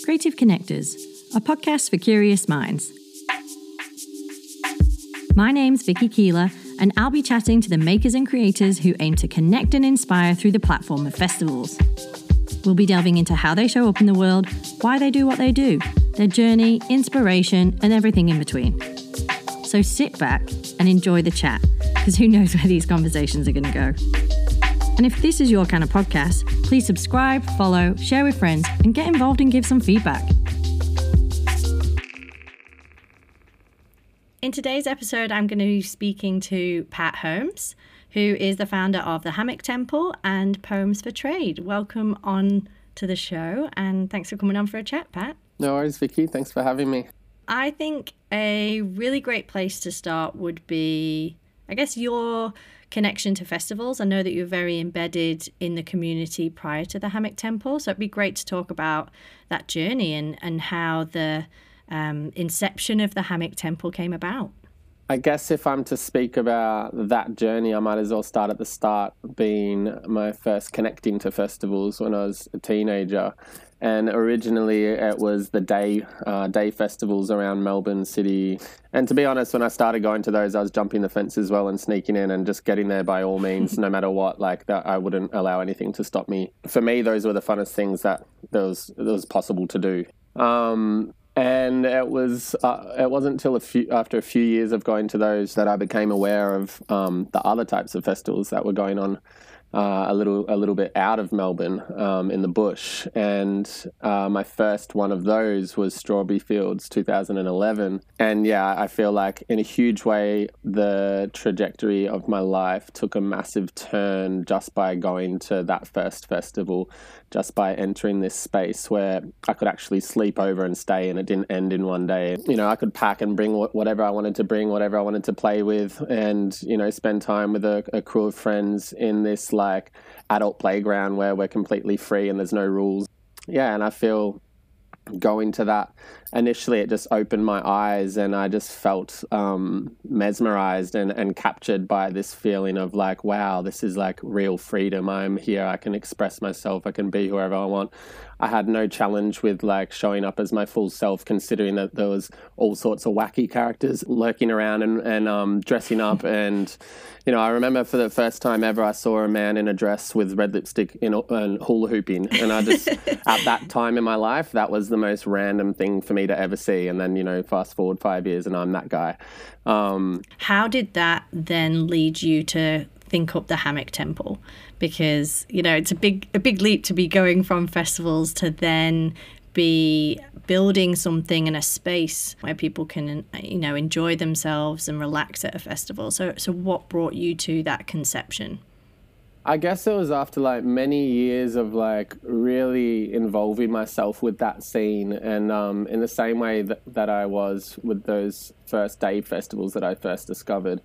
Creative Connectors, a podcast for curious minds. My name's Vicky Keeler, and I'll be chatting to the makers and creators who aim to connect and inspire through the platform of festivals. We'll be delving into how they show up in the world, why they do what they do, their journey, inspiration, and everything in between. So sit back and enjoy the chat, because who knows where these conversations are going to go. And if this is your kind of podcast, please subscribe, follow, share with friends, and get involved and give some feedback. In today's episode, I'm going to be speaking to Pat Holmes, who is the founder of the Hammock Temple and Poems for Trade. Welcome on to the show, and thanks for coming on for a chat, Pat. No worries, Vicky. Thanks for having me. I think a really great place to start would be, I guess, your connection to festivals. I know that you're very embedded in the community prior to the Hammock Temple, so it'd be great to talk about that journey and, and how the um, inception of the Hammock Temple came about. I guess if I'm to speak about that journey, I might as well start at the start, being my first connecting to festivals when I was a teenager and originally it was the day uh, day festivals around Melbourne City. And to be honest, when I started going to those, I was jumping the fence as well and sneaking in and just getting there by all means, no matter what. Like that, I wouldn't allow anything to stop me. For me, those were the funnest things that there was that was possible to do. Um, and it was uh, it wasn't until a few after a few years of going to those that I became aware of um, the other types of festivals that were going on uh, a little a little bit out of Melbourne um, in the bush, and uh, my first one of those was Strawberry Fields 2011. And yeah, I feel like in a huge way the trajectory of my life took a massive turn just by going to that first festival, just by entering this space where I could actually sleep over and stay, and it didn't end in one day. You know, I could pack and bring whatever I wanted to bring, whatever I wanted to play with, and you know, spend time with a, a crew of friends in this like adult playground where we're completely free and there's no rules. Yeah, and I feel going to that initially it just opened my eyes and i just felt um, mesmerized and, and captured by this feeling of like wow this is like real freedom i'm here i can express myself i can be whoever i want I had no challenge with like showing up as my full self, considering that there was all sorts of wacky characters lurking around and, and um, dressing up. And, you know, I remember for the first time ever, I saw a man in a dress with red lipstick in, and hula hooping. And I just, at that time in my life, that was the most random thing for me to ever see. And then, you know, fast forward five years and I'm that guy. Um, How did that then lead you to think up the hammock temple because you know it's a big a big leap to be going from festivals to then be building something in a space where people can you know enjoy themselves and relax at a festival so so what brought you to that conception I guess it was after like many years of like really involving myself with that scene, and um, in the same way that, that I was with those first day festivals that I first discovered,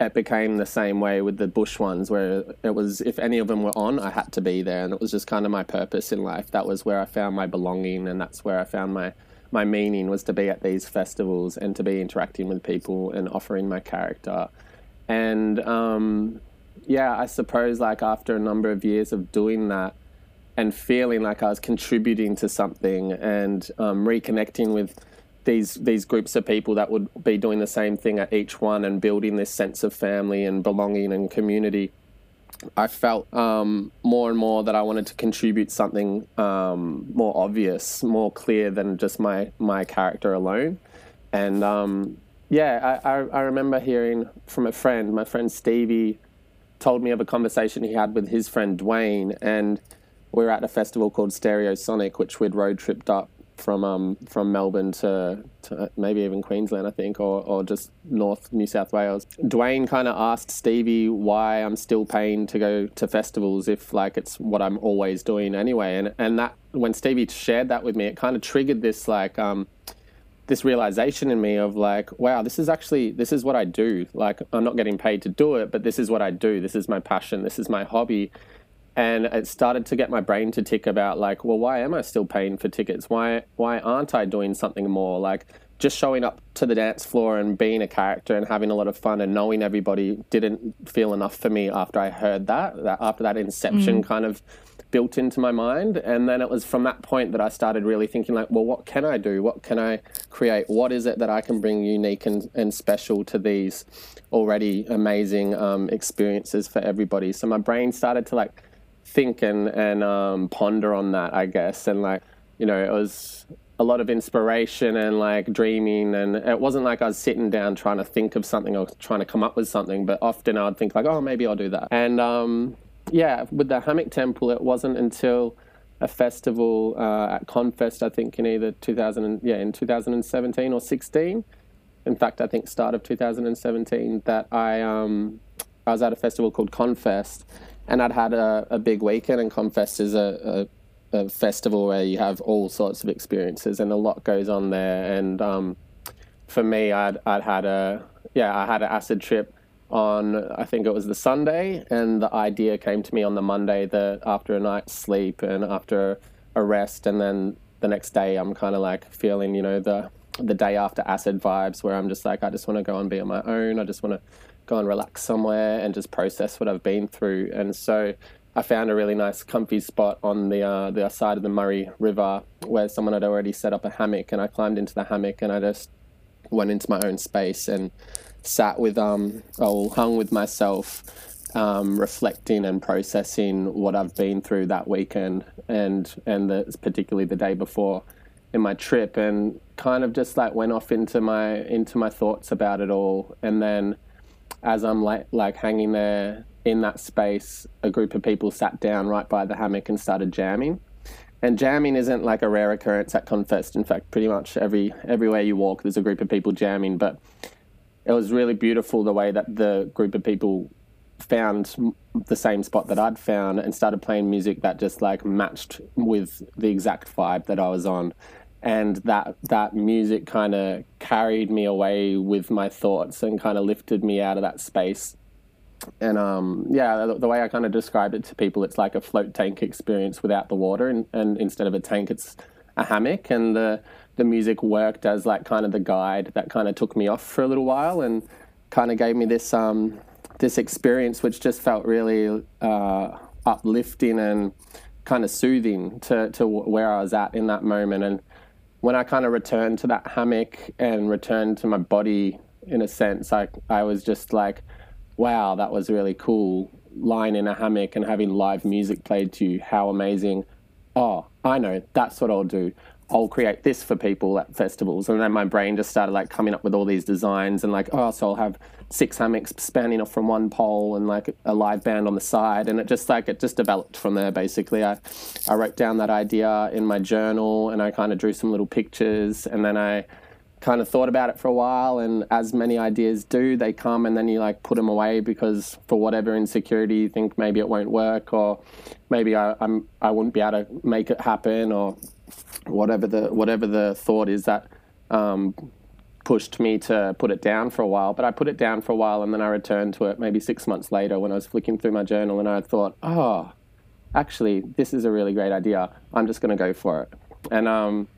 it became the same way with the bush ones where it was if any of them were on i had to be there. And it was just kind of my purpose in life. That was where i found my belonging and that's where i found my my meaning was to be at these festivals and to be interacting with people and offering my character. And um, yeah i suppose like after a number of years of doing that and feeling like i was contributing to something and um, reconnecting with these these groups of people that would be doing the same thing at each one and building this sense of family and belonging and community. I felt um, more and more that I wanted to contribute something um, more obvious, more clear than just my my character alone. And um, yeah, I, I, I remember hearing from a friend, my friend Stevie, told me of a conversation he had with his friend Dwayne, and we were at a festival called Stereosonic, which we'd road tripped up from um, from Melbourne to, to, maybe even Queensland, I think, or, or just North New South Wales. Dwayne kind of asked Stevie why I'm still paying to go to festivals if like it's what I'm always doing anyway. And and that when Stevie shared that with me, it kind of triggered this like um, this realization in me of like, wow, this is actually this is what I do. Like I'm not getting paid to do it, but this is what I do. This is my passion. This is my hobby and it started to get my brain to tick about like well why am i still paying for tickets why why aren't i doing something more like just showing up to the dance floor and being a character and having a lot of fun and knowing everybody didn't feel enough for me after i heard that, that after that inception mm. kind of built into my mind. And then it was from that point that I started really thinking, like, well, what can I do? What can I create? What is it that I can bring unique and, and special to these already amazing um, experiences for everybody? So my brain started to like think and, and um, ponder on that, I guess. And like, you know, it was a lot of inspiration and like dreaming and it wasn't like I was sitting down trying to think of something or trying to come up with something but often I'd think like oh maybe I'll do that and um, yeah with the hammock temple it wasn't until a festival uh, at Confest I think in either 2000 yeah in 2017 or 16 in fact I think start of 2017 that I um, I was at a festival called Confest and I'd had a, a big weekend and Confest is a, a a festival where you have all sorts of experiences and a lot goes on there. And um, for me, I'd I'd had a yeah I had an acid trip on I think it was the Sunday, and the idea came to me on the Monday that after a night's sleep and after a rest, and then the next day I'm kind of like feeling you know the the day after acid vibes where I'm just like I just want to go and be on my own. I just want to go and relax somewhere and just process what I've been through. And so I found a really nice, comfy spot on the uh, the side of the Murray River where someone had already set up a hammock, and I climbed into the hammock and I just went into my own space and sat with um, oh, hung with myself, um, reflecting and processing what I've been through that weekend and and the, particularly the day before in my trip, and kind of just like went off into my into my thoughts about it all, and then as I'm like like hanging there in that space, a group of people sat down right by the hammock and started jamming. And jamming isn't like a rare occurrence at Confest. In fact, pretty much every everywhere you walk, there's a group of people jamming. But it was really beautiful the way that the group of people found the same spot that I'd found and started playing music that just like matched with the exact vibe that I was on. And that that music kind of carried me away with my thoughts and kind of lifted me out of that space and um, yeah, the, the, way I kind of described it to people, it's like a float tank experience without the water, and, and instead of a tank, it's a hammock, and the the music worked as like kind of the guide that kind of took me off for a little while, and kind of gave me this um, this experience, which just felt really uh, uplifting and kind of soothing to to where I was at in that moment, and when I kind of returned to that hammock and returned to my body in a sense, I I was just like wow, that was really cool. Lying in a hammock and having live music played to you, how amazing. Oh, I know, that's what I'll do. I'll create this for people at festivals. And then my brain just started like coming up with all these designs and like, oh, so I'll have six hammocks spanning off from one pole and like a live band on the side. And it just like, it just developed from there basically. I, I wrote down that idea in my journal and I kind of drew some little pictures and then I, kind of thought about it for a while and as many ideas do they come and then you like put them away because for whatever insecurity you think maybe it won't work or maybe I, I'm I wouldn't be able to make it happen or whatever the whatever the thought is that um, pushed me to put it down for a while. But I put it down for a while and then I returned to it maybe six months later when I was flicking through my journal and I thought oh actually this is a really great idea. I'm just going to go for it. And um,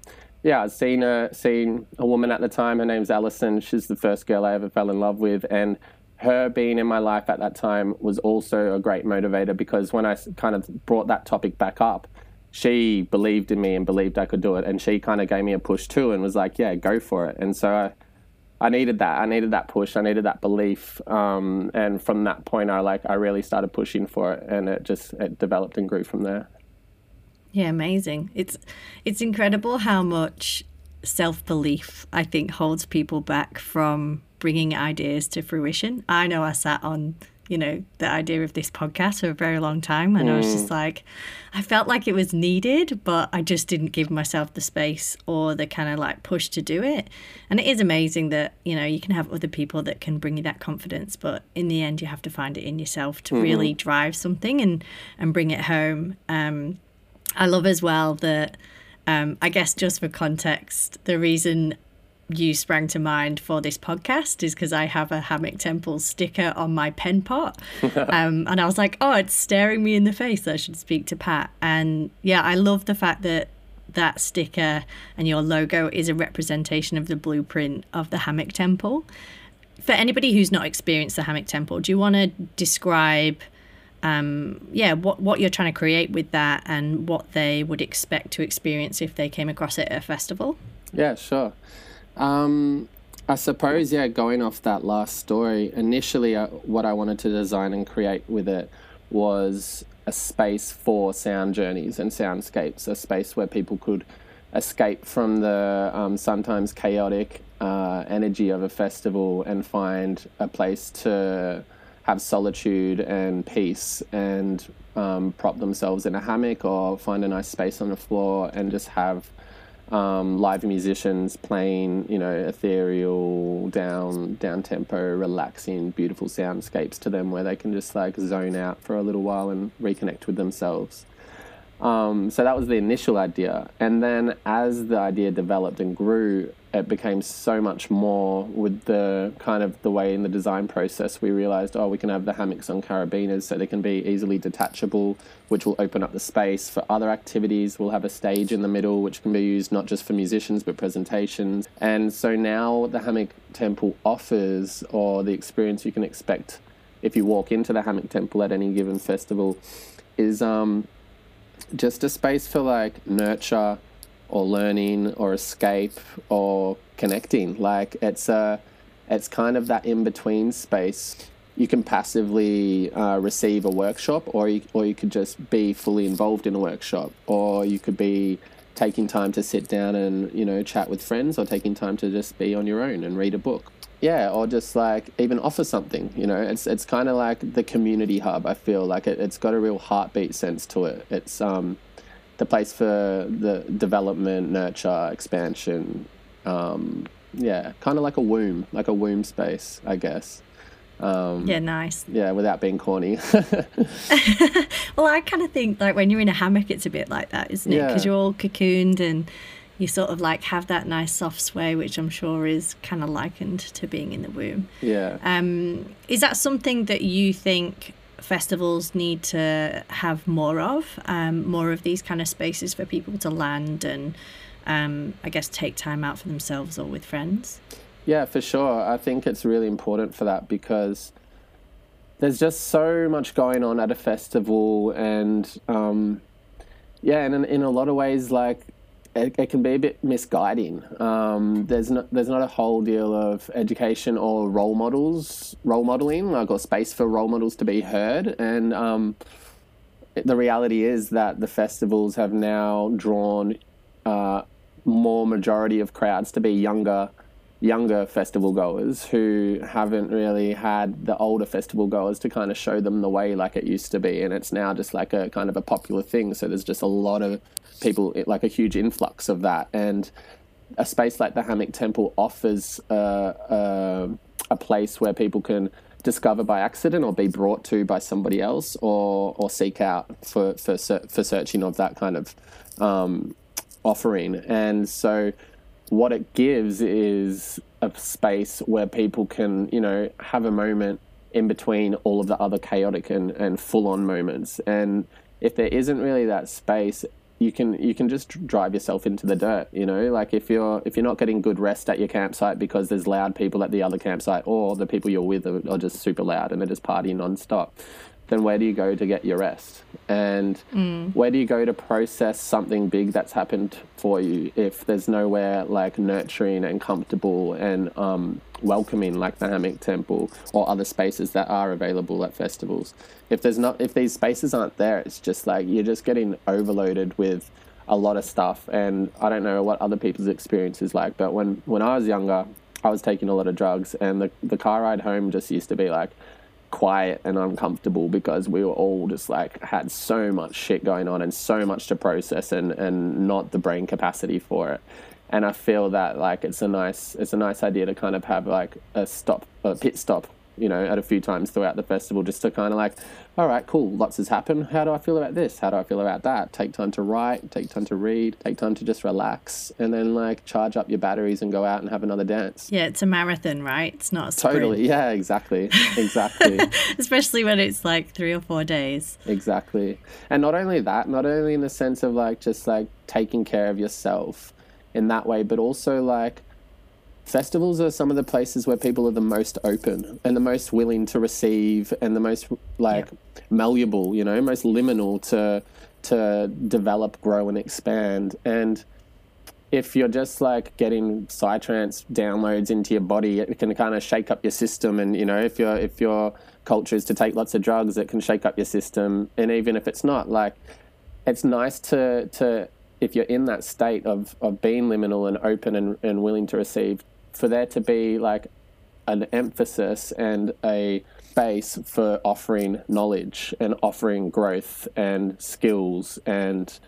yeah, I'd seen a seen a woman at the time. Her name's Alison. She's the first girl I ever fell in love with, and her being in my life at that time was also a great motivator because when I kind of brought that topic back up, she believed in me and believed I could do it, and she kind of gave me a push too, and was like, "Yeah, go for it." And so I, I needed that. I needed that push. I needed that belief. Um, and from that point, I like I really started pushing for it, and it just it developed and grew from there. Yeah, amazing. It's it's incredible how much self-belief I think holds people back from bringing ideas to fruition. I know I sat on you know the idea of this podcast for a very long time and mm. i was just mm. like i felt like it was needed but i just didn't give myself the space or the kind of like push to do it and it is amazing that you know you can have other people that can bring you that confidence but in the end you have to find it in yourself to mm-hmm. really drive something and and bring it home um I love as well that, um, I guess, just for context, the reason you sprang to mind for this podcast is because I have a Hammock Temple sticker on my pen pot. um, and I was like, oh, it's staring me in the face. I should speak to Pat. And yeah, I love the fact that that sticker and your logo is a representation of the blueprint of the Hammock Temple. For anybody who's not experienced the Hammock Temple, do you want to describe? Um, yeah, what what you're trying to create with that, and what they would expect to experience if they came across it at a festival. Yeah, sure. Um, I suppose, yeah, going off that last story, initially uh, what I wanted to design and create with it was a space for sound journeys and soundscapes, a space where people could escape from the um, sometimes chaotic uh, energy of a festival and find a place to have solitude and peace and um, prop themselves in a hammock or find a nice space on the floor and just have um, live musicians playing, you know, ethereal, down down tempo, relaxing, beautiful soundscapes to them where they can just like zone out for a little while and reconnect with themselves. Um, so that was the initial idea, and then as the idea developed and grew, it became so much more with the kind of the way in the design process we realized oh we can have the hammocks on carabiners so they can be easily detachable which will open up the space for other activities. We'll have a stage in the middle which can be used not just for musicians but presentations. And so now the hammock temple offers or the experience you can expect if you walk into the hammock temple at any given festival is um, just a space for like nurture or learning or escape or connecting. Like it's a, it's kind of that in between space. You can passively uh, receive a workshop, or you, or you could just be fully involved in a workshop, or you could be taking time to sit down and you know chat with friends, or taking time to just be on your own and read a book. Yeah, or just like even offer something. You know, it's it's kind of like the community hub. I feel like it, it's got a real heartbeat sense to it. It's um, the place for the development, nurture, expansion. Um, yeah, kind of like a womb, like a womb space, I guess. Um, yeah, nice. Yeah, without being corny. well, I kind of think like when you're in a hammock, it's a bit like that, isn't it? Because yeah. you're all cocooned and you sort of like have that nice soft sway, which I'm sure is kind of likened to being in the womb. Yeah. Um, is that something that you think festivals need to have more of, um, more of these kind of spaces for people to land and, um, I guess, take time out for themselves or with friends? Yeah, for sure. I think it's really important for that because there's just so much going on at a festival, and um, yeah, and in, in a lot of ways, like it, it can be a bit misguiding. Um, there's not there's not a whole deal of education or role models, role modeling, like or space for role models to be heard. And um, the reality is that the festivals have now drawn uh, more majority of crowds to be younger younger festival goers who haven't really had the older festival goers to kind of show them the way like it used to be and it's now just like a kind of a popular thing so there's just a lot of people like a huge influx of that and a space like the hammock temple offers a, a, a place where people can discover by accident or be brought to by somebody else or or seek out for for, for searching of that kind of um, offering and so what it gives is a space where people can, you know, have a moment in between all of the other chaotic and, and full on moments. And if there isn't really that space, you can you can just drive yourself into the dirt you know? Like if you're if you're not getting good rest at your campsite because there's loud people at the other campsite or the people you're with are, are just super loud and they're just partying non-stop then where do you go to get your rest? And mm. where do you go to process something big that's happened for you if there's nowhere like nurturing and comfortable and um, welcoming like the Hammock Temple or other spaces that are available at festivals? If there's not, if these spaces aren't there, it's just like you're just getting overloaded with a lot of stuff. And I don't know what other people's experience is like, but when when I was younger, I was taking a lot of drugs, and the the car ride home just used to be like quiet and uncomfortable because we were all just like had so much shit going on and so much to process and and not the brain capacity for it. And i feel that like it's a nice it's a nice idea to kind of have like a stop a pit stop you know, at a few times throughout the festival just to kind of like, all right, cool, lots has happened. How do I feel about this? How do I feel about that? Take time to write, take time to read, take time to just relax, and then like charge up your batteries and go out and have another dance. Yeah, it's a marathon, right? It's not. Totally. Yeah, exactly. Exactly. Especially when it's like three or four days. Exactly. And not only that, not only in the sense of like just like taking care of yourself in that way, but also like festivals are some of the places where people are the most open and the most willing to receive and the most like yeah. malleable, you know, most liminal to to develop, grow, and expand. And if you're just like getting psytrance downloads into your body, it can kind of shake up your system. And you know, if your if your culture is to take lots of drugs, it can shake up your system. And even if it's not, like, it's nice to to if you're in that state of of being liminal and open and, and willing to receive, for there to be like an emphasis and a base for offering knowledge and offering growth and skills and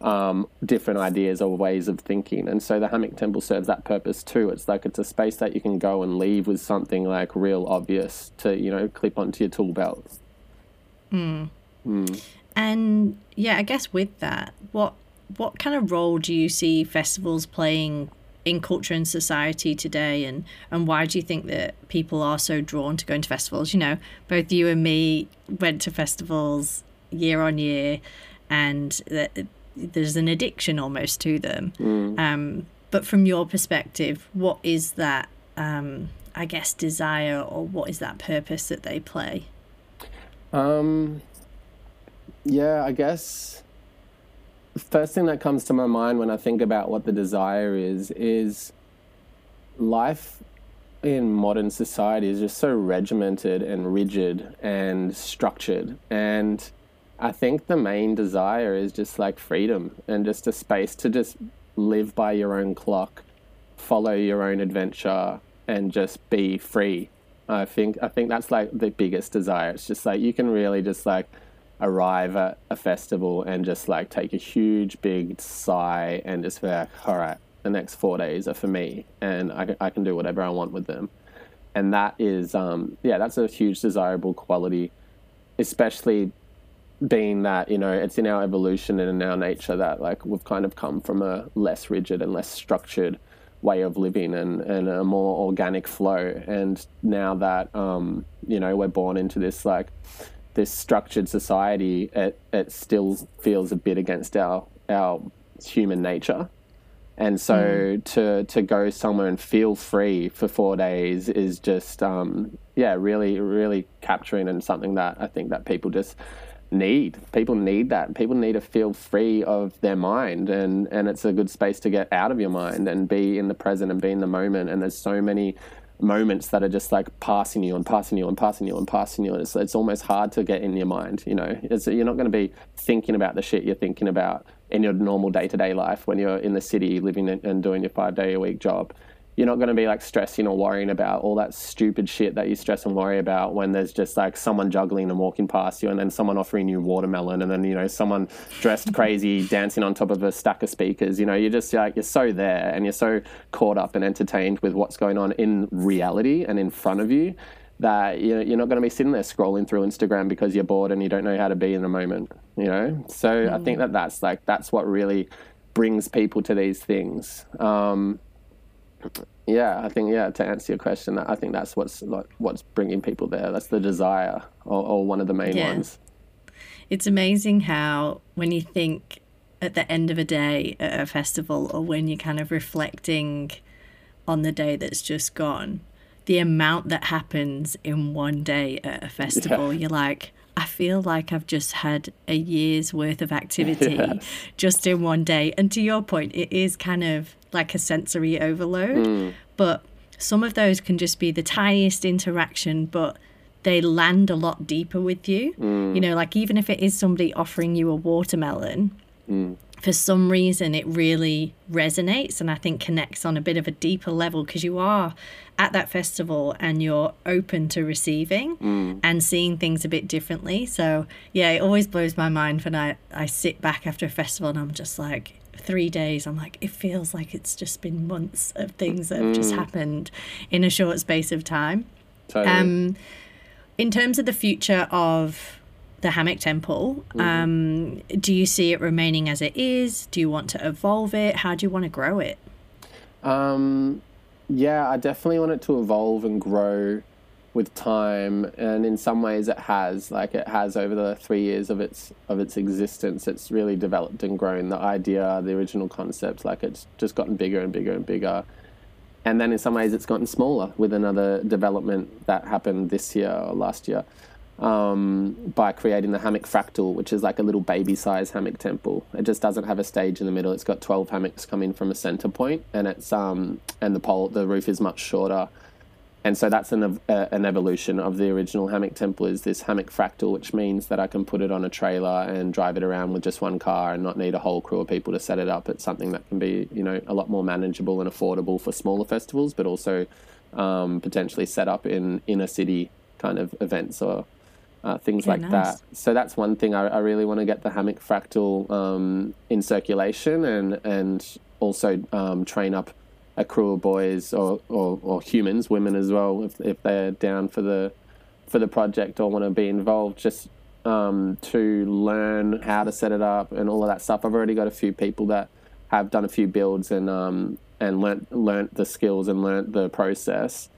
um, different ideas or ways of thinking. And so the Hammock Temple serves that purpose too. It's like it's a space that you can go and leave with something like real obvious to, you know, clip onto your tool belt. Mm. Mm. And yeah, I guess with that, what what kind of role do you see festivals playing in culture and society today? And and why do you think that people are so drawn to going to festivals? You know both you and me went to festivals year on year and that there's an addiction almost to them. Mm. um, but from your perspective what is that um, i guess desire or what is that purpose that they play? Um yeah i guess first thing that comes to my mind when I think about what the desire is is life in modern society is just so regimented and rigid and structured and I think the main desire is just like freedom and just a space to just live by your own clock, follow your own adventure and just be free. I think I think that's like the biggest desire. It's just like you can really just like arrive at a festival and just like take a huge big sigh and just be like, all right, the next four days are for me and I, I can do whatever I want with them. And that is, um, yeah, that's a huge desirable quality, especially being that, you know, it's in our evolution and in our nature that like we've kind of come from a less rigid and less structured way of living and, and a more organic flow. And now that, um, you know, we're born into this like this structured society, it, it still feels a bit against our our human nature. And so mm. to to go somewhere and feel free for four days is just um, yeah, really really capturing and something that I think that people just need. People need that. People need to feel free of their mind and and it's a good space to get out of your mind and be in the present and be in the moment. And there's so many moments that are just like passing you and passing you and passing you and passing you. And it's, it's almost hard to get in your mind, you know. It's, you're not going to be thinking about the shit you're thinking about in your normal day to day life when you're in the city living and doing your five day a week job you're not going to be like stressing or worrying about all that stupid shit that you stress and worry about when there's just like someone juggling and walking past you and then someone offering you watermelon and then you know someone dressed crazy dancing on top of a stack of speakers. You know you're just like you're so there and you're so caught up and entertained with what's going on in reality and in front of you that you're not going to be sitting there scrolling through Instagram because you're bored and you don't know how to be in the moment you know? So mm. I think that that's like that's what really brings people to these things. Um, yeah, I think yeah. To answer your question, I think that's what's like what's bringing people there. That's the desire, or, or one of the main yeah. ones. It's amazing how when you think at the end of a day at a festival, or when you're kind of reflecting on the day that's just gone, the amount that happens in one day at a festival, yeah. you're like, I feel like I've just had a year's worth of activity yes. just in one day. And to your point, it is kind of like a sensory overload, mm. but some of those can just be the tiniest interaction, but they land a lot deeper with you. Mm. You know, like even if it is somebody offering you a watermelon, mm for some reason it really resonates and I think connects on a bit of a deeper level because you are at that festival and you're open to receiving mm. and seeing things a bit differently. So yeah, it always blows my mind when I, I sit back after a festival and I'm just like three days, I'm like, it feels like it's just been months of things that have mm. just happened in a short space of time. Totally. Um, in terms of the future of the Hammock Temple. Mm-hmm. Um, do you see it remaining as it is? Do you want to evolve it? How do you want to grow it? Um, yeah, I definitely want it to evolve and grow with time, and in some ways, it has. Like it has over the three years of its of its existence, it's really developed and grown. The idea, the original concept, like it's just gotten bigger and bigger and bigger. and then in some ways it's gotten smaller with another development that happened this year or last year um, by creating the hammock fractal, which is like a little baby size hammock temple. It just doesn't have a stage in the middle. It's got 12 hammocks coming from a center point, and it's um, and the pole the roof is much shorter. And so that's an, uh, an evolution of the original hammock temple is this hammock fractal, which means that I can put it on a trailer and drive it around with just one car and not need a whole crew of people to set it up. It's something that can be, you know, a lot more manageable and affordable for smaller festivals, but also um, potentially set up in inner city kind of events or uh, things like nice. that. So that's one thing I, I really want to get the hammock fractal um, in circulation and and also um, train up a crew of boys or, or, or, humans, women as well, if, if they're down for the for the project or want to be involved, just um, to learn how to set it up and all of that stuff. I've already got a few people that have done a few builds and um, and learnt learnt the skills and learnt the process.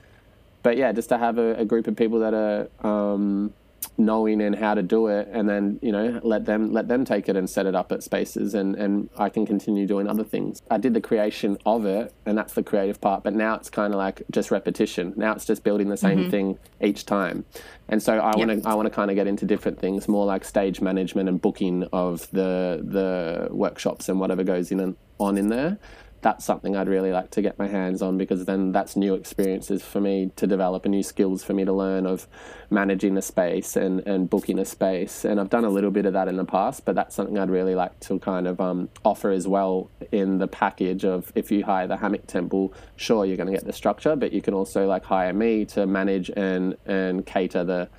But yeah, just to have a, a group of people that are um, knowing and how to do it and then you know let them let them take it and set it up at spaces and and I can continue doing other things. I did the creation of it and that's the creative part but now it's kind of like just repetition. Now it's just building the same mm-hmm. thing each time. And so I want to I want to kind of get into different things more like stage management and booking of the the workshops and whatever goes in and on in there that's something I'd really like to get my hands on because then that's new experiences for me to develop and new skills for me to learn of managing a space and, and booking a space. And I've done a little bit of that in the past, but that's something I'd really like to kind of um, offer as well in the package of if you hire the hammock temple, sure you're going to get the structure, but you can also like hire me to manage and and cater the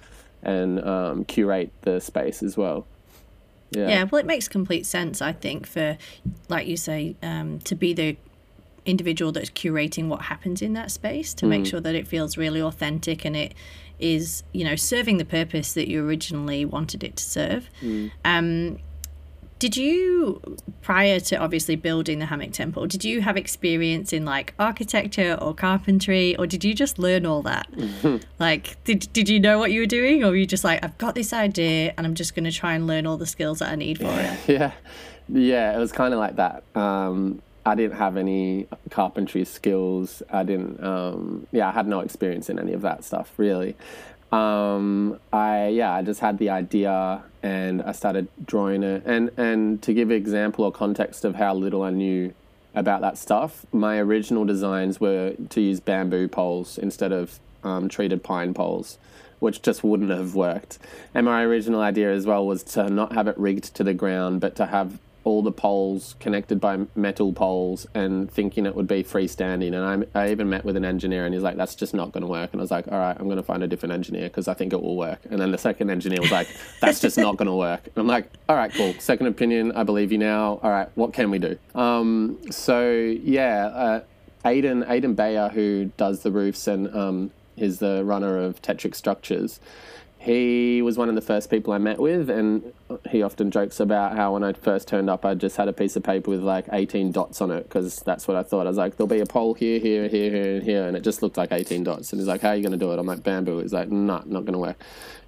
and um, curate the space as well. Yeah. yeah, well, it makes complete sense, I think, for, like you say, um, to be the individual that's curating what happens in that space to mm. make sure that it feels really authentic and it is, you know, serving the purpose that you originally wanted it to serve. Mm. Um, did you, prior to obviously building the hammock temple, did you have experience in like architecture or carpentry, or did you just learn all that? Like, did did you know what you were doing, or were you just like, I've got this idea and I'm just going to try and learn all the skills that I need for it? Yeah, yeah, it was kind of like that. Um, I didn't have any carpentry skills. I didn't, um, yeah, I had no experience in any of that stuff really. Um, I yeah, I just had the idea and I started drawing it. And and to give example or context of how little I knew about that stuff, my original designs were to use bamboo poles instead of um, treated pine poles, which just wouldn't have worked. And my original idea as well was to not have it rigged to the ground, but to have all the poles connected by metal poles and thinking it would be freestanding. And I, I even met with an engineer and he's like, that's just not going to work. And I was like, all right, I'm going to find a different engineer because I think it will work. And then the second engineer was like, that's just not going to work. And I'm like, all right, cool. Second opinion, I believe you now. All right, what can we do? Um, so yeah, uh, Aiden, Aiden Bayer, who does the roofs and um, is the runner of Tetric Structures he was one of the first people I met with, and he often jokes about how when I first turned up, I just had a piece of paper with like 18 dots on it because that's what I thought. I was like, there'll be a pole here, here, here, here, and here, and it just looked like 18 dots. And he's like, how are you going to do it? I'm like, bamboo. He's like, nah, not going to work.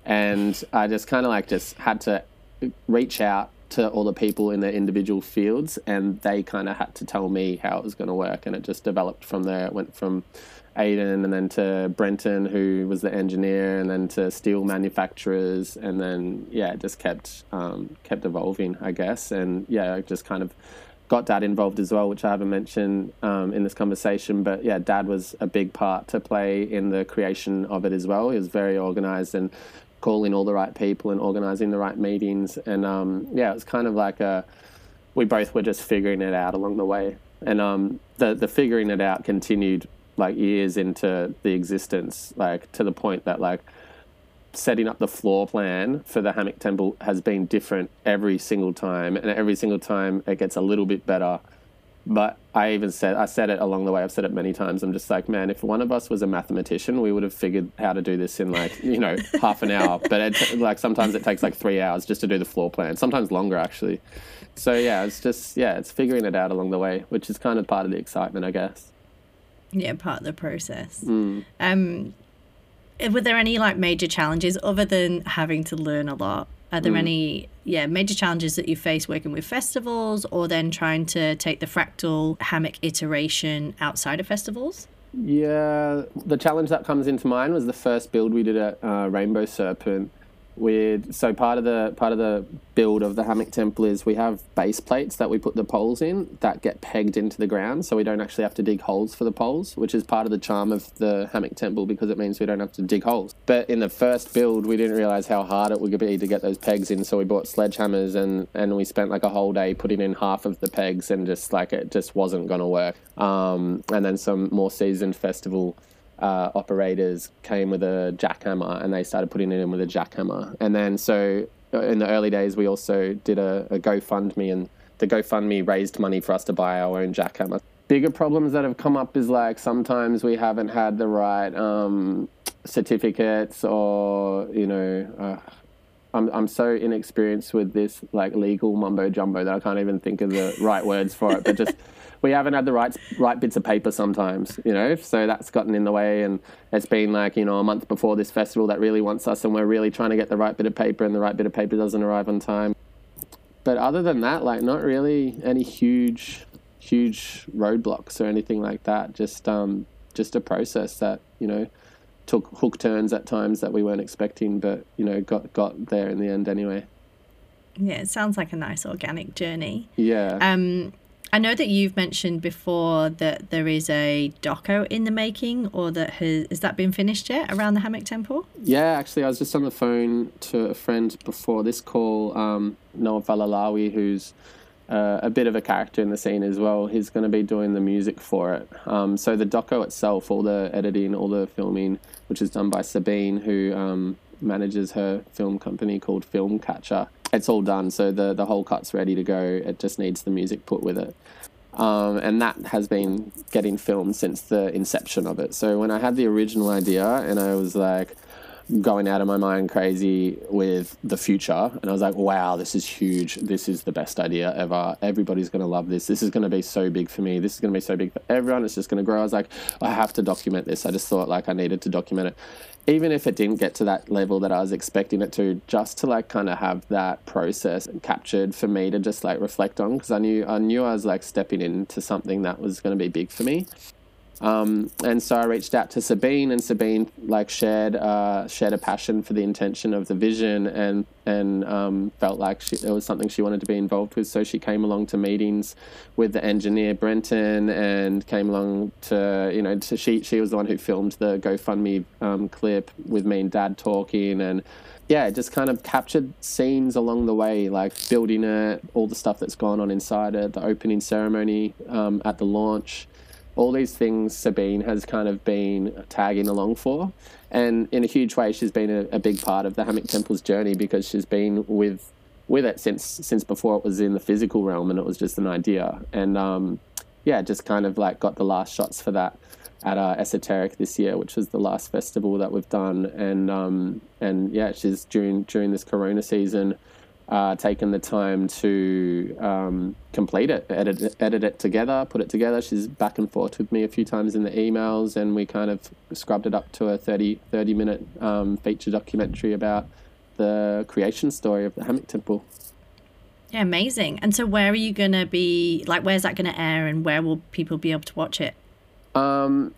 And I just kind of like just had to reach out to all the people in their individual fields, and they kind of had to tell me how it was going to work, and it just developed from there. It went from Aiden, and then to Brenton, who was the engineer, and then to steel manufacturers, and then yeah, it just kept um, kept evolving, I guess, and yeah, I just kind of got dad involved as well, which I haven't mentioned um, in this conversation. But yeah, dad was a big part to play in the creation of it as well. He was very organized and calling all the right people and organizing the right meetings, and um, yeah, it was kind of like a we both were just figuring it out along the way, and um, the the figuring it out continued like years into the existence, like to the point that like setting up the floor plan for the hammock temple has been different every single time, and every single time it gets a little bit better. But I even said I said it along the way. I've said it many times. I'm just like, man, if one of us was a mathematician, we would have figured how to do this in like you know half an hour. But it, like sometimes it takes like three hours just to do the floor plan. Sometimes longer actually. So yeah, it's just yeah, it's figuring it out along the way, which is kind of part of the excitement, I guess yeah part of the process mm. um were there any like major challenges other than having to learn a lot are there mm. any yeah major challenges that you face working with festivals or then trying to take the fractal hammock iteration outside of festivals Yeah, the challenge that comes into mind was the first build we did at uh, Rainbow Serpent. With so part of the part of the build of the hammock temple is we have base plates that we put the poles in that get pegged into the ground, so we don't actually have to dig holes for the poles, which is part of the charm of the hammock temple because it means we don't have to dig holes. But in the first build, we didn't realize how hard it would be to get those pegs in, so we bought sledgehammers and and we spent like a whole day putting in half of the pegs and just like it just wasn't going to work. Um, and then some more seasoned festival uh, operators came with a jackhammer and they started putting it in with a jackhammer. And then so uh, in the early days, we also did a, a GoFundMe and the GoFundMe raised money for us to buy our own jackhammer. Bigger problems that have come up is like sometimes we haven't had the right um, certificates or, you know, uh, I'm, I'm so inexperienced with this like legal mumbo jumbo that I can't even think of the right words for it. But just we haven't had the right right bits of paper sometimes, you know. So that's gotten in the way, and it's been like you know a month before this festival that really wants us, and we're really trying to get the right bit of paper, and the right bit of paper doesn't arrive on time. But other than that, like not really any huge huge roadblocks or anything like that. Just um, just a process that you know took hook turns at times that we weren't expecting, but you know got got there in the end anyway. Yeah, it sounds like a nice organic journey. Yeah. Um, I know that you've mentioned before that there is a doco in the making, or that has has that been finished yet around the Hammock Temple? Yeah, actually, I was just on the phone to a friend before this call, um, Noah Valalawi, who's uh, a bit of a character in the scene as well. He's going to be doing the music for it. Um, so the doco itself, all the editing, all the filming, which is done by Sabine, who um, manages her film company called Film Catcher it's all done. So the the whole cut's ready to go. It just needs the music put with it. Um, and that has been getting filmed since the inception of it. So when I had the original idea and I was like going out of my mind crazy with the future, and I was like, wow, this is huge. This is the best idea ever. Everybody's going to love this. This is going to be so big for me. This is going to be so big for everyone. It's just going to grow. I was like, I have to document this. I just thought like I needed to document it even if it didn't get to that level that I was expecting it to, just to like kind of have that process captured for me to just like reflect on because I knew I knew I was like stepping into something that was going to be big for me. Um, and so I reached out to Sabine, and Sabine like shared uh, shared a passion for the intention of the vision, and and um, felt like she, it was something she wanted to be involved with. So she came along to meetings with the engineer Brenton, and came along to you know to, she she was the one who filmed the GoFundMe um, clip with me and Dad talking, and yeah, just kind of captured scenes along the way, like building it, all the stuff that's gone on inside it, the opening ceremony um, at the launch all these things Sabine has kind of been tagging along for. And in a huge way, she's been a, a big part of the Hammock Temple's journey because she's been with with it since since before it was in the physical realm and it was just an idea. And um, yeah, just kind of like got the last shots for that at uh, Esoteric this year, which was the last festival that we've done. And um, and yeah, she's during during this Corona season uh, taken the time to um, complete it, edit, edit it together, put it together. She's back and forth with me a few times in the emails, and we kind of scrubbed it up to a 30, 30 minute um, feature documentary about the creation story of the Hammock Temple. Yeah, amazing. And so, where are you going to be? Like, where's that going to air, and where will people be able to watch it? Um,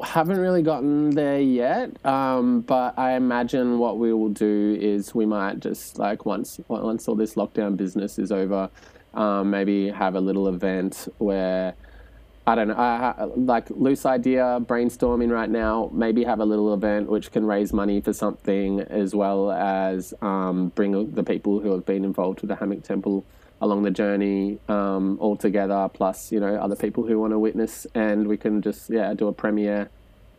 haven't really gotten there yet, um, but I imagine what we will do is we might just like once once all this lockdown business is over, um, maybe have a little event where I don't know, I, like loose idea brainstorming right now. Maybe have a little event which can raise money for something as well as um, bring the people who have been involved with the Hammock Temple along the journey um, all together, plus you know other people who want to witness, and we can just yeah do a premiere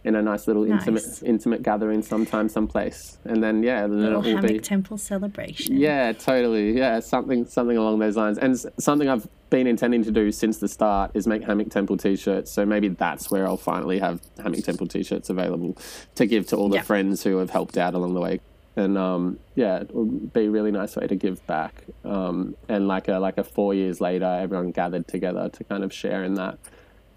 in a nice little nice. intimate intimate gathering sometime someplace. And then yeah then little it will be temple celebration. Yeah totally. Yeah something something along those lines. And something i've been intending to do since the start is make hammock temple t-shirts. So maybe that's where i'll finally have hammock temple t-shirts available to give to all the friends who have helped out along the way and um, yeah, it would be a really nice way to give back. Um, and like a like a four years later, everyone gathered together to kind of share in that.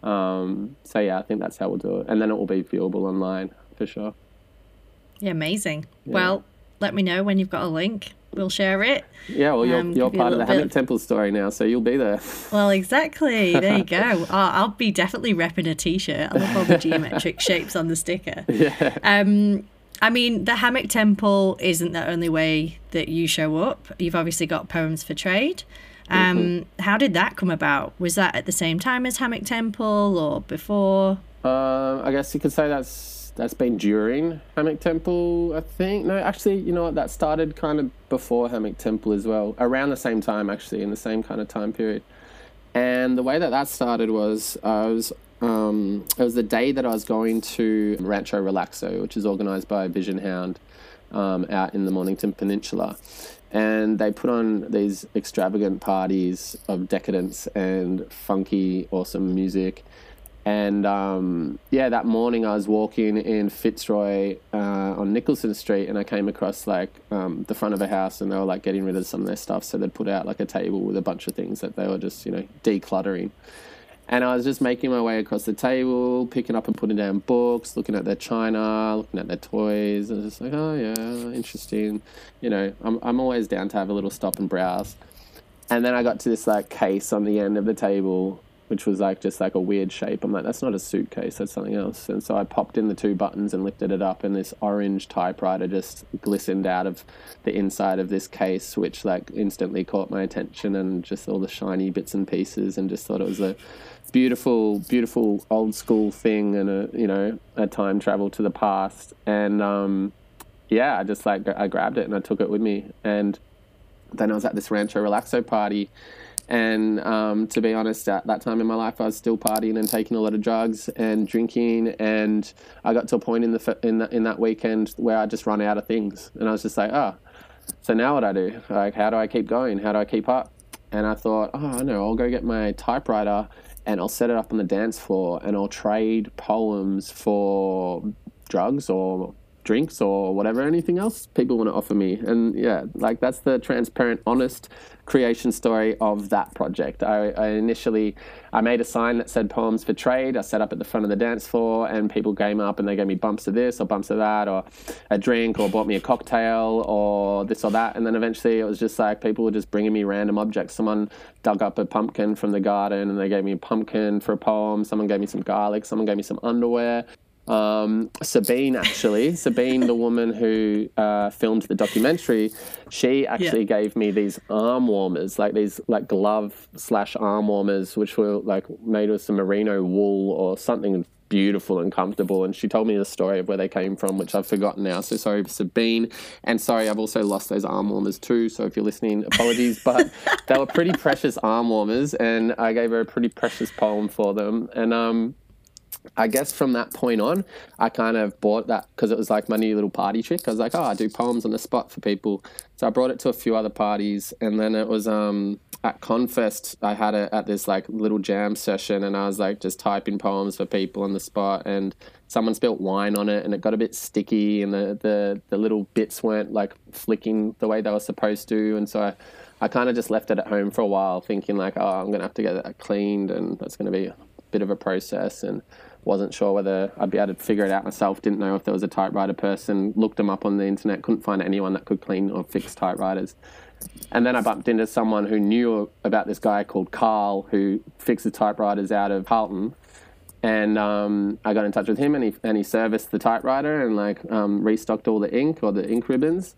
Um, so yeah, I think that's how we'll do it, and then it will be viewable online for sure. Yeah, amazing. Yeah. Well, let me know when you've got a link. We'll share it. Yeah, well, you're, um, you're part of the Hammock Temple story now, so you'll be there. Well, exactly. There you go. oh, I'll be definitely repping a t-shirt. I love all the geometric shapes on the sticker. Yeah. Um, I mean, the Hammock Temple isn't the only way that you show up. You've obviously got Poems for Trade. Um, mm-hmm. How did that come about? Was that at the same time as Hammock Temple or before? Uh, I guess you could say that's that's been during Hammock Temple. I think no, actually, you know what? That started kind of before Hammock Temple as well, around the same time, actually, in the same kind of time period. And the way that that started was I was um, it was the day that I was going to Rancho Relaxo, which is organised by Vision Hound um, out in the Mornington Peninsula. And they put on these extravagant parties of decadence and funky, awesome music. And um, yeah, that morning I was walking in Fitzroy uh, on Nicholson Street, and I came across like um, the front of a house, and they were like getting rid of some of their stuff. So they'd put out like a table with a bunch of things that they were just you know decluttering. And I was just making my way across the table, picking up and putting down books, looking at their china, looking at their toys. And just like, oh, yeah, interesting. You know, I'm, I'm always down to have a little stop and browse. And then I got to this like case on the end of the table, which was like just like a weird shape. I'm like, that's not a suitcase, that's something else. And so I popped in the two buttons and lifted it up, and this orange typewriter just glistened out of the inside of this case, which like instantly caught my attention and just all the shiny bits and pieces, and just thought it was a beautiful, beautiful old school thing and a you know a time travel to the past. And um, yeah, I just like I grabbed it and I took it with me. And then I was at this Rancho Relaxo party. And um, to be honest, at that time in my life, I was still partying and taking a lot of drugs and drinking. And I got to a point in the in, the, in that weekend where I just run out of things, and I was just like, oh, so now what I do? Like, how do I keep going? How do I keep up? And I thought, oh, I know, I'll go get my typewriter and I'll set it up on the dance floor and I'll trade poems for drugs or drinks or whatever, anything else people want to offer me. And yeah, like that's the transparent, honest creation story of that project. I, I, initially I made a sign that said poems for trade. I set up at the front of the dance floor and people came up and they gave me bumps of this or bumps of that or a drink or bought me a cocktail or this or that. And then eventually it was just like people were just bringing me random objects. Someone dug up a pumpkin from the garden and they gave me a pumpkin for a poem. Someone gave me some garlic. Someone gave me some underwear. Um, Sabine, actually, Sabine, the woman who uh, filmed the documentary, she actually yeah. gave me these arm warmers, like these like glove slash arm warmers, which were like made with some merino wool or something beautiful and comfortable. And she told me the story of where they came from, which I've forgotten now. So sorry, Sabine. And sorry, I've also lost those arm warmers too. So if you're listening, apologies. but they were pretty precious arm warmers, and I gave her a pretty precious poem for them. And um, I guess from that point on, I kind of bought that because it was like my new little party trick. I was like, oh, I do poems on the spot for people. So I brought it to a few other parties, and then it was um, at Confest. I had it at this like little jam session, and I was like just typing poems for people on the spot, and someone spilt wine on it, and it got a bit sticky, and the the, the little bits weren't like flicking the way they were supposed to, and so I. I kind of just left it at home for a while, thinking like, oh, I'm gonna have to get that cleaned, and that's gonna be a bit of a process. And wasn't sure whether I'd be able to figure it out myself. Didn't know if there was a typewriter person. Looked them up on the internet. Couldn't find anyone that could clean or fix typewriters. And then I bumped into someone who knew about this guy called Carl who fixes typewriters out of Carlton. And um, I got in touch with him, and he and he serviced the typewriter and like um, restocked all the ink or the ink ribbons,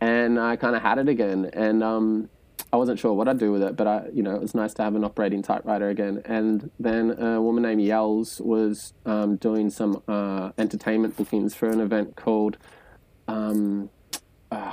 and I kind of had it again. And um, I wasn't sure what I'd do with it, but I, you know, it was nice to have an operating typewriter again. And then a woman named Yells was um, doing some uh, entertainment bookings for an event called, um, uh,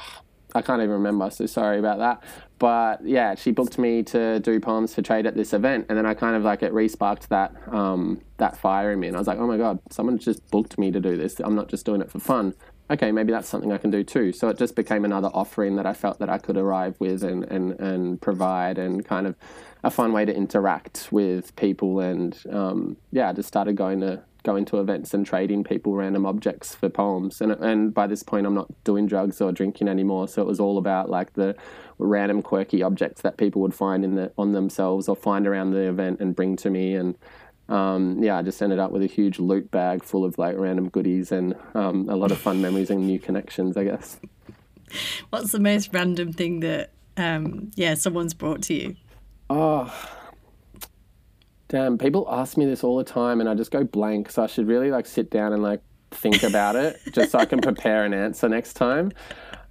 I can't even remember, so sorry about that. But yeah, she booked me to do poems for trade at this event, and then I kind of like it re-sparked that um, that fire in me, and I was like, oh my god, someone just booked me to do this. I'm not just doing it for fun okay, maybe that's something I can do too. So it just became another offering that I felt that I could arrive with and, and, and provide and kind of a fun way to interact with people. And um, yeah, I just started going to going to events and trading people random objects for poems. And, and by this point, I'm not doing drugs or drinking anymore. So it was all about like the random quirky objects that people would find in the, on themselves or find around the event and bring to me. And um, yeah, I just ended up with a huge loot bag full of like random goodies and um, a lot of fun memories and new connections, I guess. What's the most random thing that, um, yeah, someone's brought to you? Oh, damn. People ask me this all the time and I just go blank. So I should really like sit down and like think about it just so I can prepare an answer next time.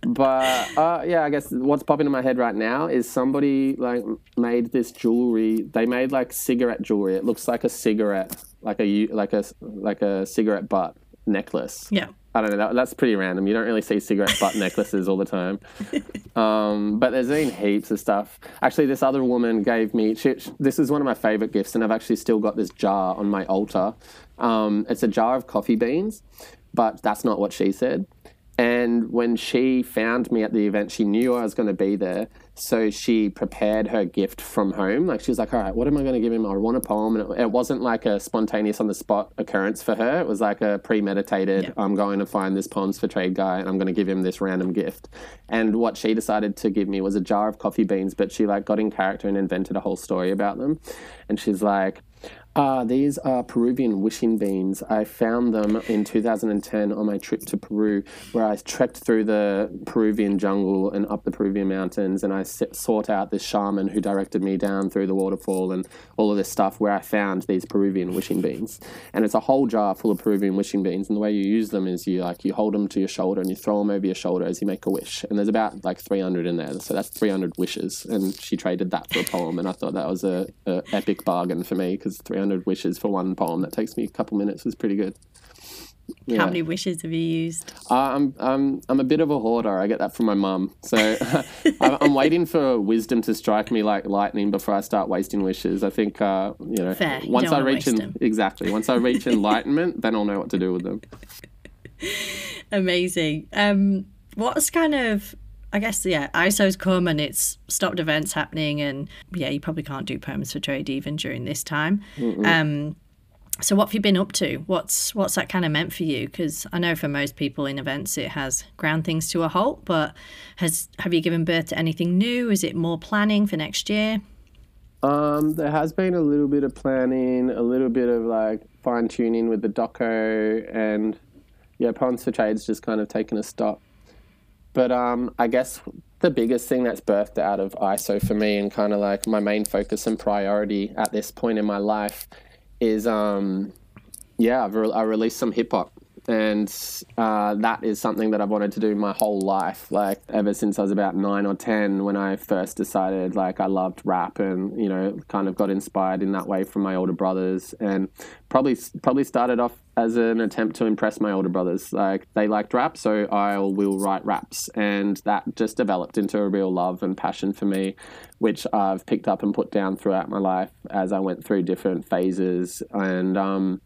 But uh, yeah, I guess what's popping in my head right now is somebody like made this jewelry. They made like cigarette jewelry. It looks like a cigarette, like a like a like a cigarette butt necklace. Yeah. I don't know. That, that's pretty random. You don't really see cigarette butt necklaces all the time. Um, but there's been heaps of stuff. Actually, this other woman gave me. She, this is one of my favorite gifts, and I've actually still got this jar on my altar. Um, it's a jar of coffee beans, but that's not what she said. And when she found me at the event, she knew I was going to be there. So she prepared her gift from home. Like she was like, all right, what am I going to give him? I want a poem. And it, it wasn't like a spontaneous on the spot occurrence for her. It was like a premeditated, yeah. I'm going to find this Poems for Trade guy and I'm going to give him this random gift. And what she decided to give me was a jar of coffee beans, but she like got in character and invented a whole story about them. And she's like, uh, these are Peruvian wishing beans. I found them in 2010 on my trip to Peru, where I trekked through the Peruvian jungle and up the Peruvian mountains, and I sought out this shaman who directed me down through the waterfall and all of this stuff, where I found these Peruvian wishing beans. And it's a whole jar full of Peruvian wishing beans, and the way you use them is you like you hold them to your shoulder and you throw them over your shoulder as you make a wish. And there's about like 300 in there, so that's 300 wishes. And she traded that for a poem, and I thought that was a, a epic bargain for me because 300 300 wishes for one poem that takes me a couple minutes was pretty good. Yeah. How many wishes have you used? Uh, I'm, I'm, I'm a bit of a hoarder. I get that from my mum. So I'm waiting for wisdom to strike me like lightning before I start wasting wishes. I think, uh, you know, Fair. once I reach en- exactly once I reach enlightenment, then I'll know what to do with them. Amazing. Um, what's kind of I guess yeah, ISO's come and it's stopped events happening, and yeah, you probably can't do poems for trade even during this time. Um, so what have you been up to? What's what's that kind of meant for you? Because I know for most people in events it has ground things to a halt, but has have you given birth to anything new? Is it more planning for next year? Um, there has been a little bit of planning, a little bit of like fine tuning with the doco, and yeah, Poems for Trade's just kind of taken a stop but um, I guess the biggest thing that's birthed out of ISO for me and kind of like my main focus and priority at this point in my life is, um, yeah, I've re- I released some hip hop and uh, that is something that I've wanted to do my whole life. Like ever since I was about nine or ten, when I first decided like I loved rap, and you know, kind of got inspired in that way from my older brothers, and probably probably started off as an attempt to impress my older brothers. Like they liked rap, so I will write raps, and that just developed into a real love and passion for me, which I've picked up and put down throughout my life as I went through different phases, and um,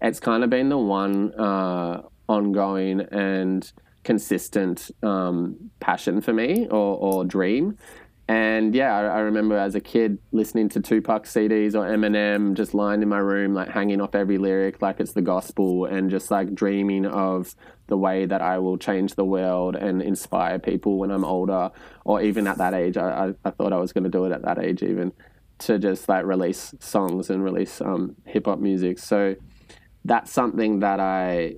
it's kind of been the one uh, ongoing and consistent um, passion for me or, or dream. And yeah, I, I, remember as a kid listening to Tupac CDs or Eminem, just lying in my room, like hanging off every lyric like it's the gospel, and just like dreaming of the way that I will change the world and inspire people when I'm older, or even at that age. I, I, I thought I was going to do it at that age, even to just like release songs and release um, hip hop music. So that's something that I,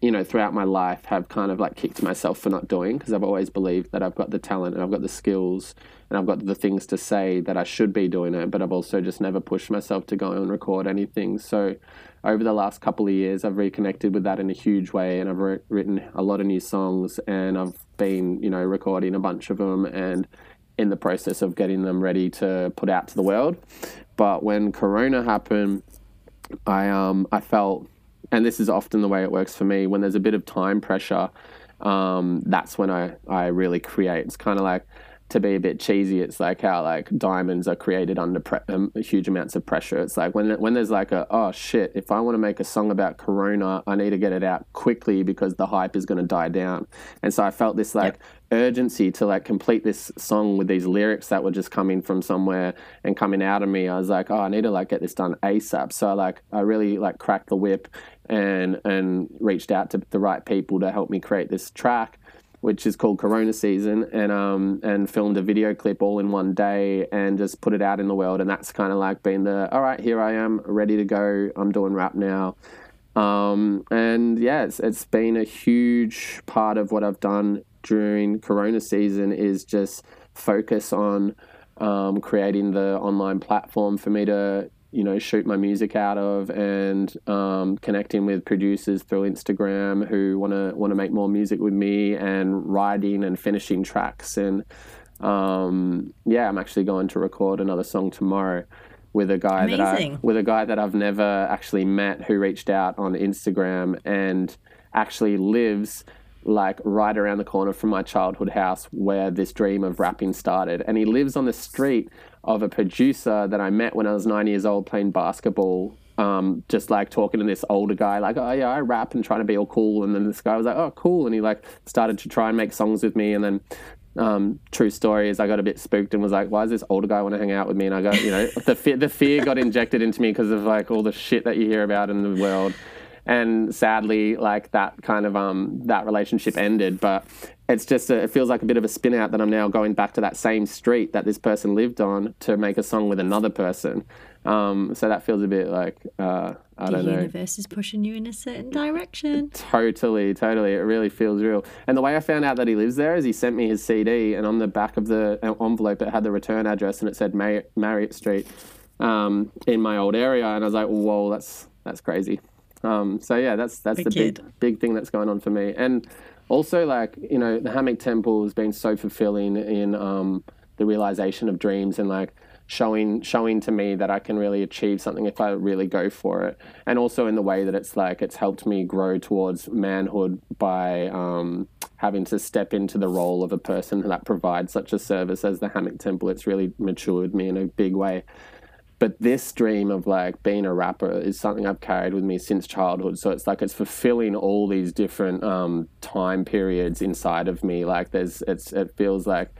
you know, throughout my life have kind of like kicked myself for not doing because I've always believed that I've got the talent and I've got the skills and I've got the things to say that I should be doing it, but I've also just never pushed myself to go and record anything. So over the last couple of years, I've reconnected with that in a huge way and I've re- written a lot of new songs and I've been, you know, recording a bunch of them and in the process of getting them ready to put out to the world. But when Corona happened, I um I felt, and this is often the way it works for me, when there's a bit of time pressure, um, that's when I I really create. It's kind of like to be a bit cheesy, it's like how like diamonds are created under pre- um, huge amounts of pressure. It's like when when there's like a oh shit, if I want to make a song about Corona, I need to get it out quickly because the hype is going to die down. And so I felt this like urgency to like complete this song with these lyrics that were just coming from somewhere and coming out of me. I was like, oh, I need to like get this done ASAP. So I like I really like cracked the whip and and reached out to the right people to help me create this track which is called Corona Season, and um, and filmed a video clip all in one day and just put it out in the world. And that's kind of like being the all right, here I am, ready to go. I'm doing rap now. Um, and yeah, it's, it's been a huge part of what I've done during Corona season is just focus on um, creating the online platform for me to you know shoot my music out of and um, connecting with producers through Instagram who want to want to make more music with me and writing and finishing tracks and um, yeah I'm actually going to record another song tomorrow with a guy Amazing. that I with a guy that I've never actually met who reached out on Instagram and actually lives like right around the corner from my childhood house where this dream of rapping started. And he lives on the street of a producer that I met when I was nine years old playing basketball. Um, just like talking to this older guy, like, oh yeah, I rap and trying to be all cool. And then this guy was like, oh, cool. And he like started to try and make songs with me. And then um, true story is I got a bit spooked and was like, why does this older guy want to hang out with me? And I got, you know, the fear, the fear got injected into me because of like all the shit that you hear about in the world and sadly like that kind of um that relationship ended but it's just a, it feels like a bit of a spin out that i'm now going back to that same street that this person lived on to make a song with another person um so that feels a bit like uh i the don't know The universe is pushing you in a certain direction. Totally, totally. It really feels real. And the way I found out that he lives there is he sent me his CD, and on the back of the envelope, it had the return address, and it said Mar- Marriott Street um, in my old area. And I was like, whoa, that's that's crazy. Um, so yeah, that's that's the big big thing that's going on for me. And also, like you know, the Hammock Temple has been so fulfilling in um, the realization of dreams and like showing showing to me that I can really achieve something if I really go for it. And also in the way that it's like it's helped me grow towards manhood by um, having to step into the role of a person that provides such a service as the Hammock Temple. It's really matured me in a big way but this dream of like being a rapper is something I've carried with me since childhood. So it's like it's fulfilling all these different um, time periods inside of me. Like there's, it's, it feels like,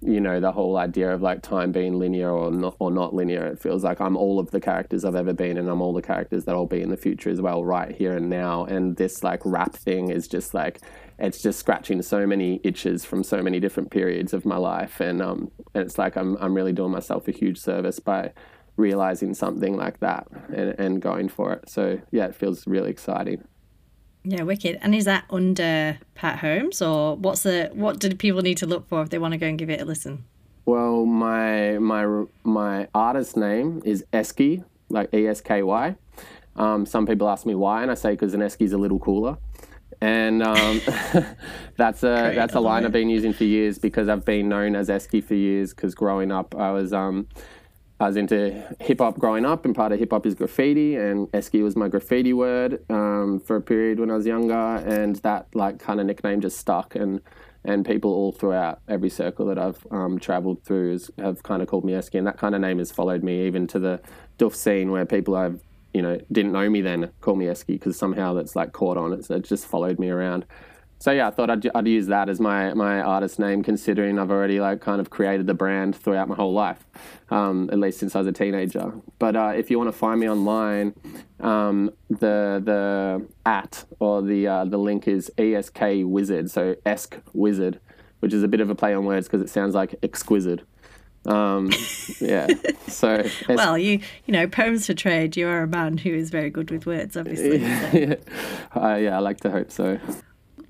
you know, the whole idea of like time being linear or not, or not linear. It feels like I'm all of the characters I've ever been, and I'm all the characters that I'll be in the future as well, right here and now. And this like rap thing is just like, it's just scratching so many itches from so many different periods of my life, and um, and it's like I'm I'm really doing myself a huge service by realizing something like that and, and going for it. So yeah, it feels really exciting. Yeah, wicked. And is that under Pat Holmes, or what's the what do people need to look for if they want to go and give it a listen? Well, my my my artist name is Esky, like E S K Y. Um, some people ask me why, and I say because an Esky's a little cooler. And um, that's a Great, that's a line. I've been using for years because I've been known as Esky for years. Because growing up, I was um, I was into hip hop growing up, and part of hip hop is graffiti, and Esky was my graffiti word um, for a period when I was younger, and that like kind of nickname just stuck, and and people all throughout every circle that I've um, traveled through is, have kind of called me Esky, and that kind of name has followed me even to the doof scene where people I've you know didn't know me then call me Esky because somehow that's like caught on, it's it just followed me around. So yeah, I thought I'd, I'd use that as my, my artist name, considering I've already like kind of created the brand throughout my whole life, um, at least since I was a teenager. But uh, if you want to find me online, um, the the at or the uh, the link is esk wizard, so esk wizard, which is a bit of a play on words because it sounds like exquisite. Um, yeah, so Well, you you know, poems for trade. You are a man who is very good with words, obviously. so. yeah, uh, yeah, I like to hope so.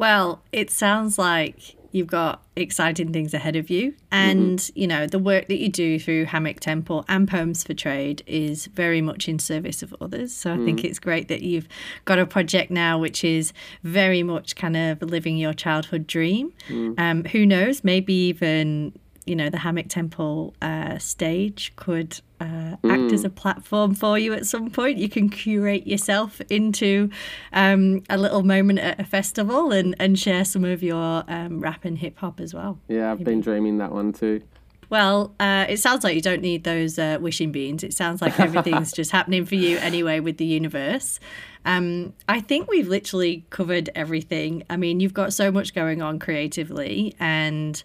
Well, it sounds like you've got exciting things ahead of you. And, mm-hmm. you know, the work that you do through Hammock Temple and Poems for Trade is very much in service of others. So I think mm. it's great that you've got a project now which is very much kind of living your childhood dream. Mm. Um, who knows, maybe even. You know, the Hammock Temple uh, stage could uh, act as a platform for you at some point. You can curate yourself into um, a little moment at a festival and, and share some of your um, rap and hip hop as well. Yeah, I've been dreaming that one too. Well, uh, it sounds like you don't need those uh, wishing beans. It sounds like everything's just happening for you anyway with the universe. Um, I think we've literally covered everything. I mean, you've got so much going on creatively, and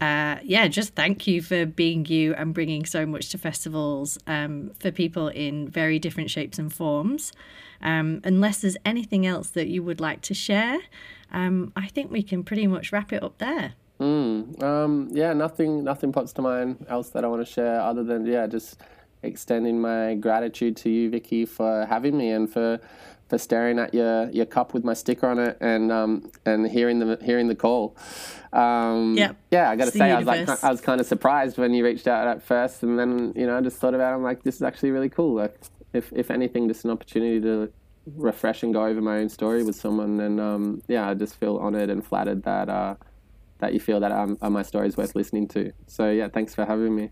uh, yeah, just thank you for being you and bringing so much to festivals um, for people in very different shapes and forms. Um, unless there's anything else that you would like to share, um, I think we can pretty much wrap it up there. Mm, yeah, nothing, nothing pops to mind else that I want to share other than yeah, just extending my gratitude to you, Vicky, for having me and for for staring at your, your cup with my sticker on it and um, and hearing the hearing the call. Um, yep. Yeah, I got to say, I was like, I was kind of surprised when you reached out at first, and then you know, I just thought about, it, I'm like, this is actually really cool. Like, if if anything, just an opportunity to refresh and go over my own story with someone, and um, yeah, I just feel honored and flattered that uh, that you feel that um, my story is worth listening to. So yeah, thanks for having me.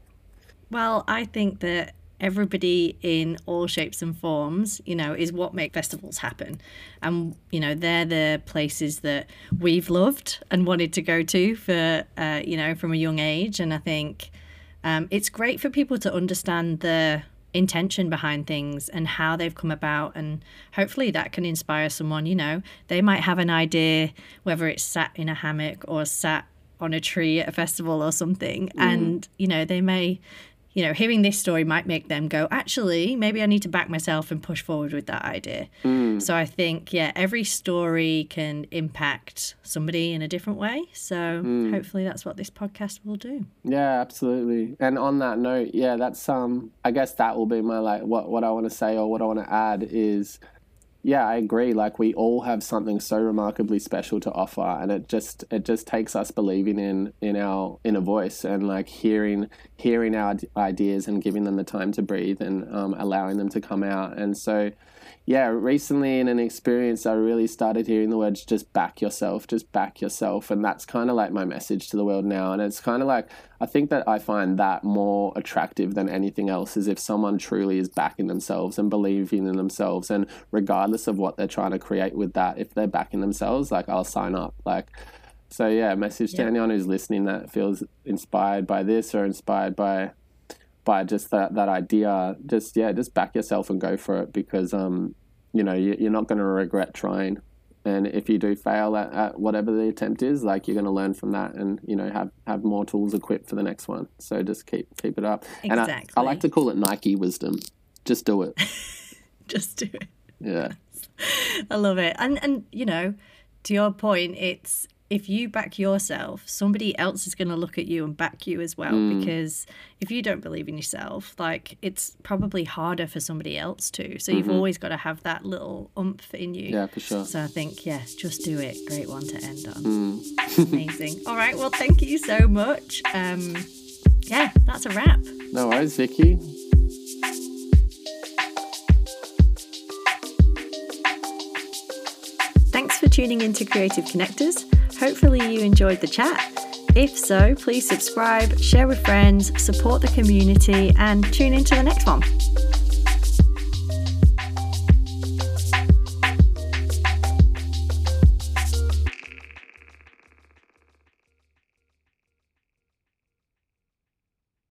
Well, I think that everybody in all shapes and forms, you know, is what make festivals happen. And, you know, they're the places that we've loved and wanted to go to for, uh, you know, from a young age. And I think um, it's great for people to understand the intention behind things and how they've come about and hopefully that can inspire someone you know they might have an idea whether it's sat in a hammock or sat on a tree at a festival or something mm. and you know they may you know, hearing this story might make them go, actually, maybe I need to back myself and push forward with that idea. Mm. So I think, yeah, every story can impact somebody in a different way. So mm. hopefully that's what this podcast will do. Yeah, absolutely. And on that note, yeah, that's um I guess that will be my like what what I want to say or what I want to add is yeah, I agree. Like we all have something so remarkably special to offer, and it just it just takes us believing in in our inner voice and like hearing hearing our ideas and giving them the time to breathe and um, allowing them to come out. And so, yeah, recently in an experience, I really started hearing the words just back yourself, just back yourself. And that's kind of like my message to the world now. And it's kind of like, I think that I find that more attractive than anything else is if someone truly is backing themselves and believing in themselves. And regardless of what they're trying to create with that, if they're backing themselves, like I'll sign up. Like, so yeah, message to anyone who's listening that feels inspired by this or inspired by by just that that idea just yeah just back yourself and go for it because um you know you, are not going to regret trying. And if you do fail at, at whatever the attempt is like you're going to learn from that and you know have have more tools equipped for the next one. So just keep keep it up. Exactly. and I, I like to call it nike wisdom. Just do it. Just do it. Yeah. I love it. And and you know to your point it's if you back yourself, somebody else is going to look at you and back you as well. Mm. Because if you don't believe in yourself, like it's probably harder for somebody else to. So mm-hmm. you've always got to have that little umph in you. Yeah, for sure. So I think, yeah, just do it. Great one to end on. Mm. Amazing. All right. Well, thank you so much. Um, yeah, that's a wrap. No worries, Vicky. Thanks for tuning in to Creative Connectors. Hopefully, you enjoyed the chat. If so, please subscribe, share with friends, support the community, and tune into the next one.